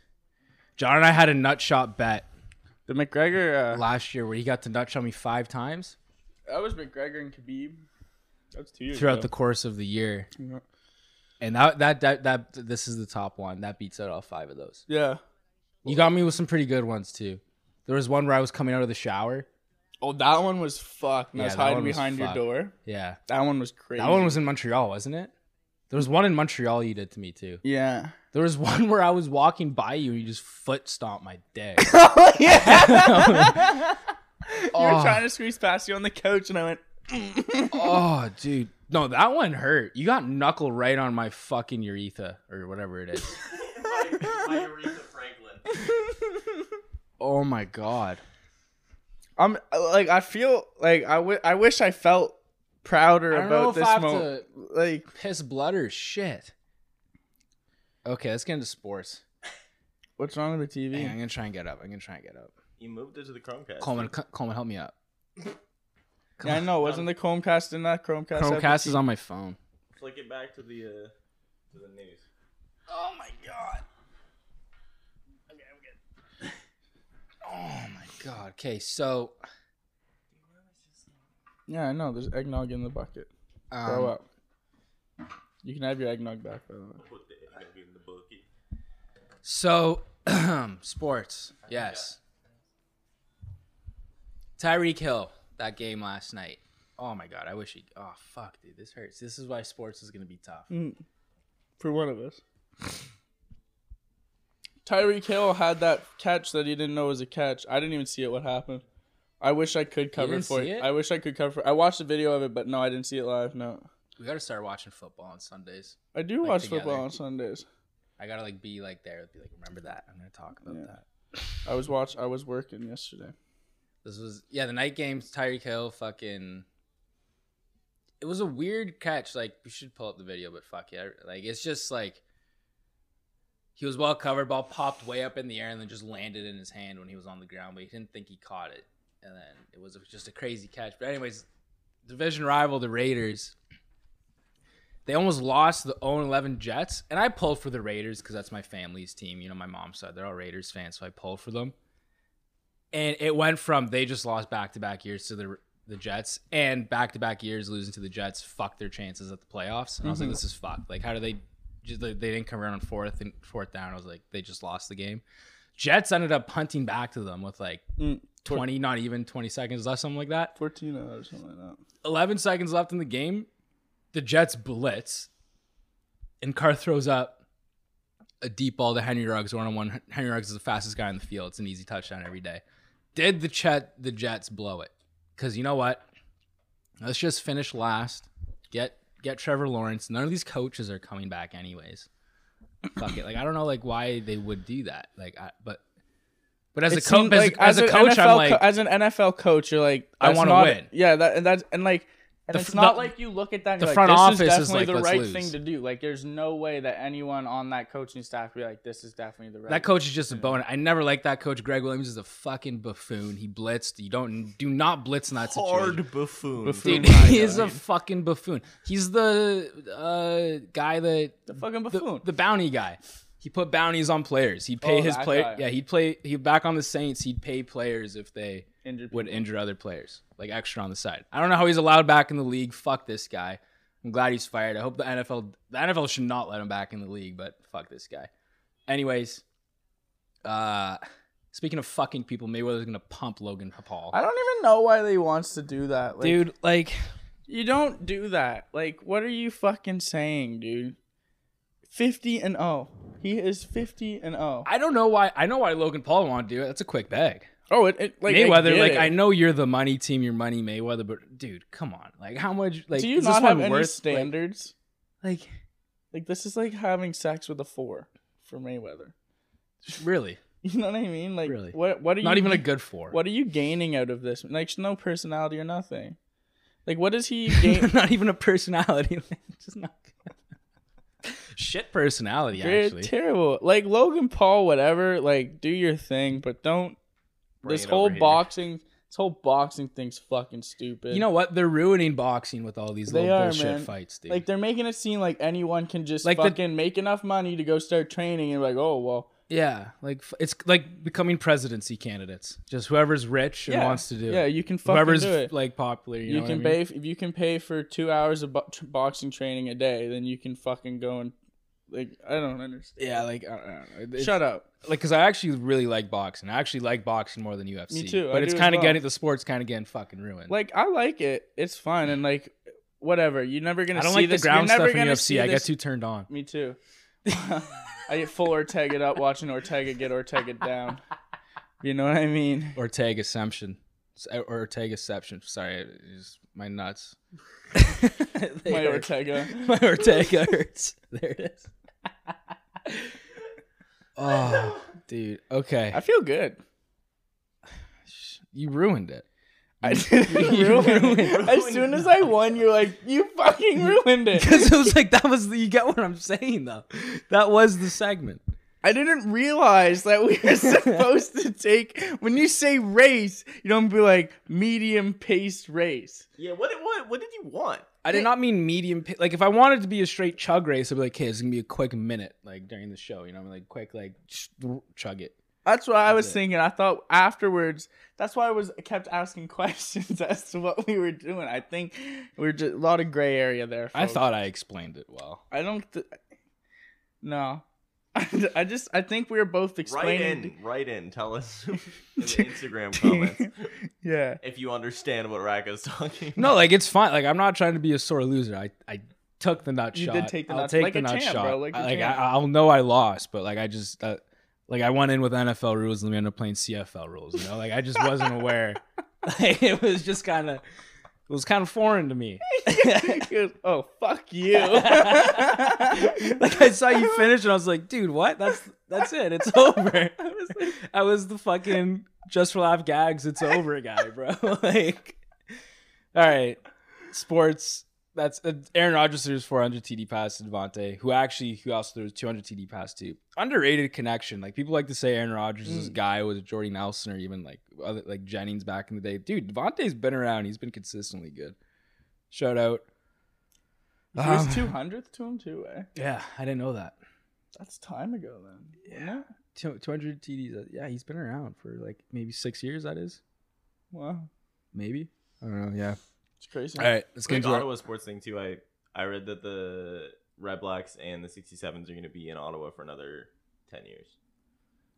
John and I had a nut shot bet The McGregor. Uh, last year where he got to nut shot me five times that was McGregor and Khabib. That's two years throughout the course of the year. Yeah. And that, that that that this is the top one. That beats out all five of those. Yeah. You got me with some pretty good ones too. There was one where I was coming out of the shower. Oh, that one was fucked. And I was hiding one was behind your door. Yeah. That one was crazy. That one was in Montreal, wasn't it? There was one in Montreal you did to me too. Yeah. There was one where I was walking by you and you just foot stomped my dick. Oh yeah. you were Oh. trying to squeeze past you on the couch, and I went. Oh, dude. No, that one hurt. You got knuckle right on my fucking urethra or whatever it is. my, my Aretha Franklin. oh my god. I'm like I feel like I wish I felt prouder I don't know about if this moment. Like Piss blood or shit. Okay, let's get into sports. what's wrong with the TV? Hey, I'm gonna try and get up. I'm gonna try and get up. You moved it to the Chromecast. Coleman, C- Coleman, help me up. yeah, I know. Wasn't the Chromecast in that Chromecast? have Chromecast is on my phone. Flick it back to the uh, to the news. Oh my god. Okay, okay. Oh my god. Okay, so Yeah, I know. There's eggnog in the bucket. um, Grow up. You can have your eggnog back, by the way. Put the egg in the bucket. So, sports. Yes. Tyreek Hill, that game last night. Oh my god, I wish he. Oh fuck, dude, this hurts. This is why sports is gonna be tough. Mm. For one of us. Tyreek Hill had that catch that he didn't know was a catch. I didn't even see it. What happened? I wish I could cover didn't for see it. I wish I could cover. For, I watched the video of it, but no, I didn't see it live. No, We gotta start watching football on Sundays. I do Like, watch together. football on Sundays. I gotta like be like there, be like, remember that. I'm gonna talk about Yeah. that. I was watch. I was working yesterday. This was yeah, the night games. Tyreek Hill, fucking. It was a weird catch. Like we should pull up the video, but fuck yeah, like it's just like. He was well covered. Ball popped way up in the air and then just landed in his hand when he was on the ground, but he didn't think he caught it. And then it was just a crazy catch. But anyways, division rival, the Raiders. They almost lost the 0-11 Jets, and I pulled for the Raiders because that's my family's team. You know, my mom's side, they're all Raiders fans, so I pulled for them and it went from they just lost back to back years to the the Jets, and back to back years losing to the Jets fucked their chances at the playoffs. And I was like, Mhm. this is fucked. Like, how do they just they didn't come around on fourth and fourth down? I was like, they just lost the game. Jets ended up punting back to them with like Mm, twenty, not even twenty seconds left, something like that. Fourteen or something like that. 11 seconds left in the game. The Jets blitz. And Carr throws up a deep ball to Henry Ruggs, one on one. Henry Ruggs is the fastest guy in the field. It's an easy touchdown every day. Did the Chet the Jets blow it? Because you know what? Let's just finish last. Get get Trevor Lawrence. None of these coaches are coming back anyways. Fuck it. Like I don't know like why they would do that. Like I, but but as It a coach, as, like as a coach, NFL I'm like co- as an NFL coach, you're like, I wanna win. Yeah, that and that's and like And The it's not the- like you look at that and the you're front like, office this is is definitely like, the right lose." thing to do. Like, there's no way that anyone on that coaching staff be like, this is definitely the right. That coach is just a bone. I never liked that coach. Gregg Williams is a fucking buffoon. He blitzed. You don't do not blitz in that situation. Hard buffoon. Buffoon. Dude, he is a fucking buffoon. He's the uh, guy that the fucking buffoon. the bounty guy. He put bounties on players. He'd pay Oh, his player. guy. Yeah, he'd play. He back on the Saints. He'd pay players if they Injured would people. injure other players, like extra on the side. I don't know how he's allowed back in the league. Fuck this guy. I'm glad he's fired. I hope the NFL the NFL should not let him back in the league, but fuck this guy. Anyways, uh speaking of fucking people, Mayweather's gonna pump Logan Paul. I don't even know why he wants to do that, like, Dude, like You don't do that. Like, what are you fucking saying, dude? Fifty and oh, he is fifty and oh. I don't know why I know why Logan Paul wanted to do it. That's a quick bag. Oh, it, it like Mayweather, get like it. I know you're the money team, you're money Mayweather, but dude, come on. Like how much like do you is this not have any worth, like- standards? Like, Like, this is like having sex with a four for Mayweather. really? You know what I mean? Like, Really? what? What are Not you? Not even a good four. What are you gaining out of this? Like, no personality or nothing. Like, what does he gain? not even a personality. Just not shit personality You're actually. terrible. Like Logan Paul, whatever. Like, do your thing, but don't. Bring this whole over here. boxing, this whole boxing thing's fucking stupid. You know what? They're ruining boxing with all these They little are, bullshit man. fights, dude. Like they're making it seem like anyone can just Like the- fucking make enough money to go start training and like, oh well, yeah, like it's like becoming presidency candidates. Just whoever's rich and yeah, wants to do yeah, you can fucking Whoever's do it. like popular, you, You, know what can I mean? pay if you can pay for two hours of bo- tr- boxing training a day, then you can fucking go and like I don't understand. Yeah, like I don't know. It's- Shut up. Like, cause I actually really like boxing. I actually like boxing more than UFC. Me too, But I it's kind of well. getting the sport's kind of getting fucking ruined. Like I like it. It's fun and like whatever. You're never gonna I don't see like this. the ground you're never stuff in gonna UFC. see I get this- too turned on. Me too. I get full Ortega up watching Ortega get Ortega down. You know what I mean? Ortega Assumption. Or uh, Ortega Exception. Sorry, it's my nuts. My hurt. Ortega. My Ortega hurts. There it is. oh, dude. Okay. I feel good. You ruined it. I didn't You ruin ruined- it. As soon as I won, you're like, you fucking ruined it. Because it was like, that was, the, you get what I'm saying, though. That was the segment. I didn't realize that we were supposed to take when you say race, you don't be like medium paced race. Yeah, what what what did you want? I did not mean medium. pa- Like, if I wanted to be a straight chug race, I'd be like, hey, it's going to be a quick minute, like, during the show. You know, I'm like, quick, like, ch- chug it. That's what I was That's it. thinking. I thought afterwards. That's why I was I kept asking questions as to what we were doing. I think we're just a lot of gray area there. I folks. thought I explained it well. I don't. Th- no, I just I think we were both Write explaining. in, write in. Tell us in the Instagram comments yeah. if you understand what Raka's talking. No, like it's fine. Like I'm not trying to be a sore loser. I I took the nut You shot. did take the I'll nut- take like the a nut champ, shot. bro, like a I, like. I, I'll know I lost, but like I just uh, like I went in with NFL rules and we ended up playing CFL rules. You know, like I just wasn't aware. like, it was just kind of it was kind of foreign to me. Goes, oh fuck you. like I saw you finish and I was like, dude, what? That's that's it. It's over. I was, I was the fucking just for laugh gags. It's over guy, bro. like, all right, sports. That's uh, Aaron Rodgers threw his 400 TD pass to Davante, who actually who also threw his 200 TD pass to. Underrated connection. Like people like to say Aaron Rodgers is Mm. guy with Jordy Nelson or even like other, like Jennings back in the day. Dude, Davante's been around. He's been consistently good. Shout out. He was Um, two hundredth to him too. Eh? Yeah, I didn't know that. That's time ago then. Yeah. Two- 200 TDs. Yeah, he's been around for like maybe six years. That is Wow, maybe. I don't know. Yeah. It's crazy. All right, let's get Quick into our, Ottawa sports thing too. I I read that the Redblacks and the 67s are going to be in Ottawa for another 10 years.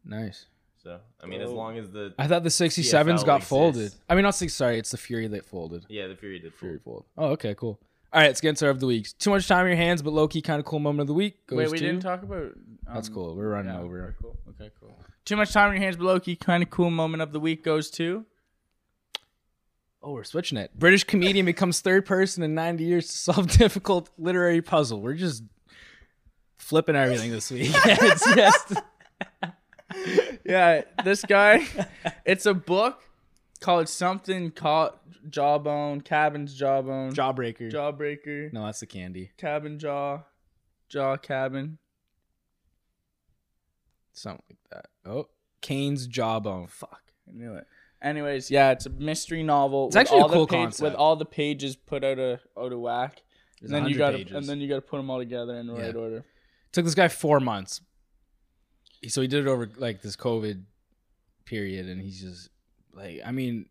nice. So I mean, as Oh. long as the I thought the 67s CFL got exists. folded. I mean, not six. Sorry, it's the Fury that folded. yeah the Fury did Fury fold. fold. Oh, okay, cool. All right, let's get into our of the week. Too much time in your hands, but low key, kind of cool moment of the week. Goes Wait, we to, didn't talk about. That's um, cool. We're running yeah, over. okay, cool. Okay, cool. Too much time in your hands but low key, kind of cool moment of the week goes to. Oh, we're switching it. British comedian becomes third person in 90 years to solve difficult literary puzzle. We're just flipping everything this week. it's just Yeah, this guy. it's a book. called something. called jawbone. Cabin's jawbone. Jawbreaker. Jawbreaker. no, that's the candy. Cabin jaw. Jaw cabin. Something like that. Oh, Cain's jawbone. Fuck. I knew it. Anyways, yeah, it's a mystery novel. It's with actually a all the cool page- concept. With all the pages put out of out of whack, There's and then you got and then you got to put them all together in the Yeah. right order. took this guy four months. So he did it over like this COVID period, and he's just like, I mean,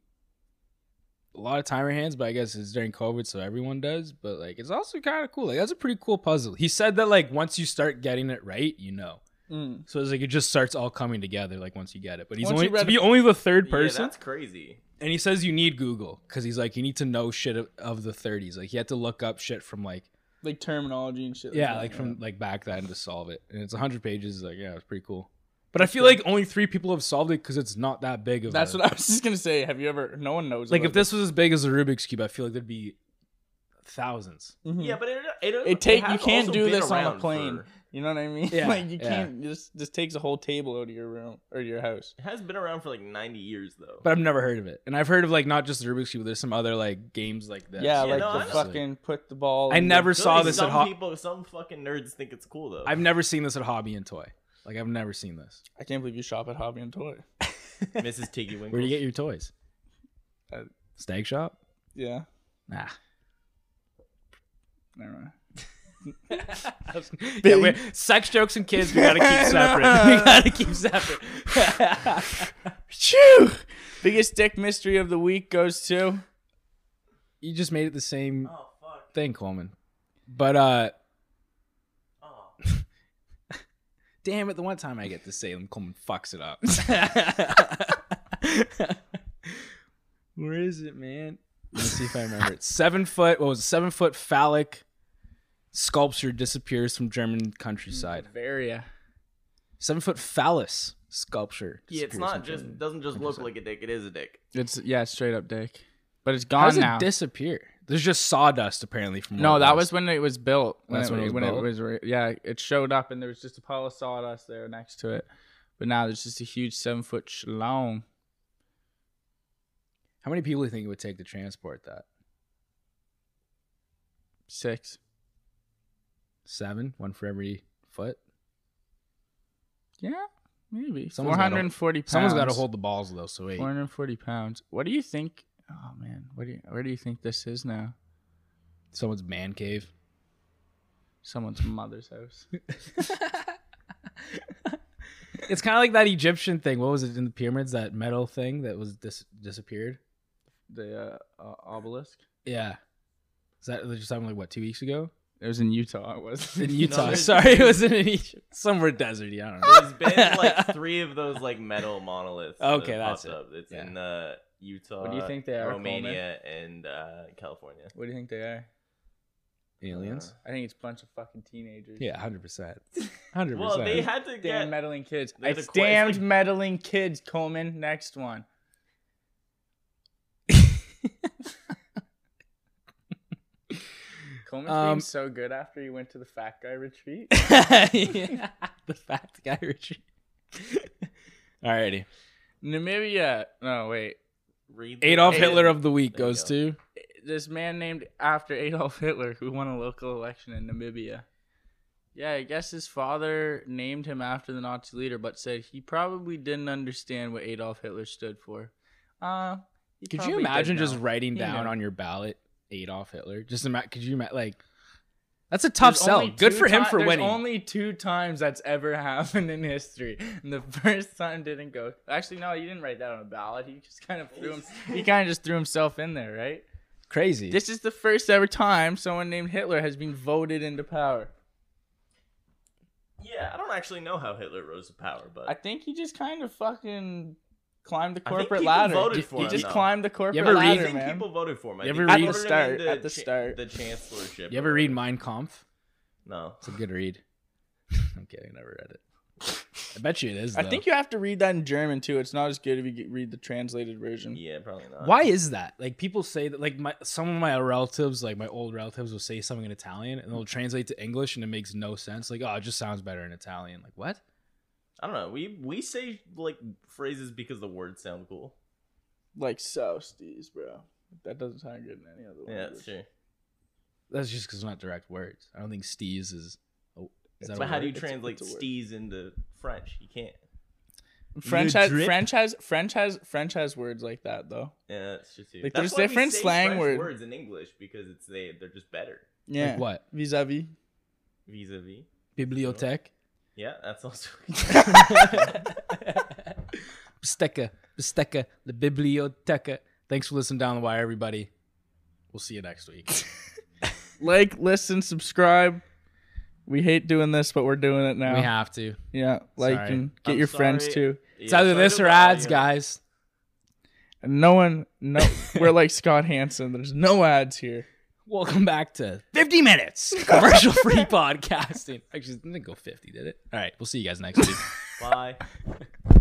a lot of timer hands, but I guess it's during COVID, so everyone does. But like, it's also kind of cool. Like, that's a pretty cool puzzle. He said that like once you start getting it right, you know. Mm. So it's like it just starts all coming together like once you get it. But he's Once only to be only the third Yeah, person, that's crazy. and he says you need Google because he's like you need to know shit of, of the 30s. Like he had to look up shit from like Like terminology and shit. yeah, that, like yeah. from like back then to solve it, and it's hundred pages. Like yeah, it's pretty cool. But I feel like only three people have solved it because it's not that big of. That's a, what I was just gonna say. Have you ever? No one knows. like. If this was as big as a Rubik's cube, I feel like there'd be thousands. Mhm. Yeah, but it it, It take- has you can't do this on a plane. for- You know what I mean? Yeah, like you yeah. can't just just takes a whole table out of your room or your house. It has been around for like 90 years though. But I've never heard of it, and I've heard of like not just the Rubik's cube. There's some other like games like this. yeah, Yeah, like no, I the know. fucking put the ball. I in the- never saw this some at Ho- people, some fucking nerds think it's cool though. I've never seen this at Hobby and Toy. Like I've never seen this. I can't believe you shop at Hobby and Toy. Mrs. Tiggy Winkle. Where do you get your toys? Uh, Stag Shop? Yeah. Nah. Never mind. yeah, we sex jokes and kids we gotta keep separate. we gotta keep separate. Chew. Biggest dick mystery of the week goes to. you just made it the same Oh fuck. thing, Coleman. But uh Oh. damn it, the one time I get to say them, Coleman fucks it up. Where is it, man? Let's see if I remember it. Seven foot what was it, seven foot phallic sculpture disappears from German countryside. Mm, Bavaria. Seven foot phallus sculpture. Yeah, it's not just German doesn't just look like a dick. It is a dick. It's yeah, straight up dick. But it's gone does now. it disappear? There's just sawdust apparently from. no, that was when it was built. When That's it, when it was when built? it was re- yeah, it showed up and there was just a pile of sawdust there next to it. But now there's just a huge seven foot long. How many people do you think it would take to transport that? Six. Seven, one for every foot. Yeah, maybe. Someone's Four gotta- hundred and forty pounds. Someone's got to hold the balls though. So wait, Four hundred and forty pounds. What do you think? Oh man, what do you, where do you think this is now? someone's man cave. Someone's mother's house. It's kind of like that Egyptian thing. What was it in the pyramids? That metal thing that was dis- disappeared. The uh, uh, obelisk. Yeah, is that just happened like what two weeks ago It was in Utah. It was in Utah? there's- Sorry, it was in Egypt, somewhere deserty. I don't know. There's been like three of those like metal monoliths. that Okay, have that's popped it. Up. It's Yeah. in uh, Utah. What do you think they are, Romania and uh, California. What do you think they are? Aliens. I think it's a bunch of fucking teenagers. Yeah, hundred percent, Hundred percent. Well, they percent. had to Damn get. meddling kids. They're It's the it's damned like- meddling kids, Coleman. Next one. Coleman's Um, being so good after he went to the fat guy retreat. yeah, the fat guy retreat. Alrighty, Namibia. No, wait. Read the- Adolf Hitler of the week goes go. to. This man named after Adolf Hitler who won a local election in Namibia. Yeah, I guess his father named him after the Nazi leader, but said he probably didn't understand what Adolf Hitler stood for. Uh, Could you imagine just writing down on your ballot Adolf Hitler? Just ima- could you ima- like? That's a tough There's sell. Good for him ti- for there's winning. only two times that's ever happened in history, and the first time didn't go. Actually, no, he didn't write that on a ballot. He just kind of threw him. He kind of just threw himself in there, right? Crazy. This is the first ever time someone named Hitler has been voted into power. Yeah, I don't actually know how Hitler rose to power, but I think he just kind of fucking climbed the I think corporate ladder. voted he for he him, just though. climbed the corporate ever read- I ladder, think man. people voted for him. I You ever read- At the start- into at the cha- start. the chancellorship. you ever read. Mein Kampf? No. It's a good read. I'm kidding. I never read it. I bet you it is. I think you have to read that in German too. It's not as good if you read the translated version. Yeah, probably not. Why is that? Like people say that like my some of my relatives, like my old relatives, will say something in Italian and they'll translate to English and it makes no sense. Like, oh, it just sounds better in Italian. Like what? I don't know. We we say like phrases because the words sound cool. Like so, Steez, bro. That doesn't sound good in any other Yeah, language. that's true. That's just because it's not direct words. I don't think steez is. Oh, is But a how do you? It's translate it's a steez into French? You can't. French has? French has French has French has words like that though. Yeah, that's true too. Like, That's there's why we different say slang French word- words in English because it's they they're just better Yeah. Like what? Vis-a-vis. vis-a-vis. Bibliothèque. Yeah, that's also. Bistecca. Bistecca. The biblioteca. Thanks for listening down the wire, everybody. We'll see you next week. Like, listen, subscribe. We hate doing this, but we're doing it now. We have to. yeah, like Sorry. and get I'm your friends sorry. too. It's either this or ads, guys. And no one, no, we're like Scott Hansen. There's no ads here. Welcome back to 50 minutes commercial free podcasting. Actually, it didn't go 50, did it? All right, we'll see you guys next week. Bye.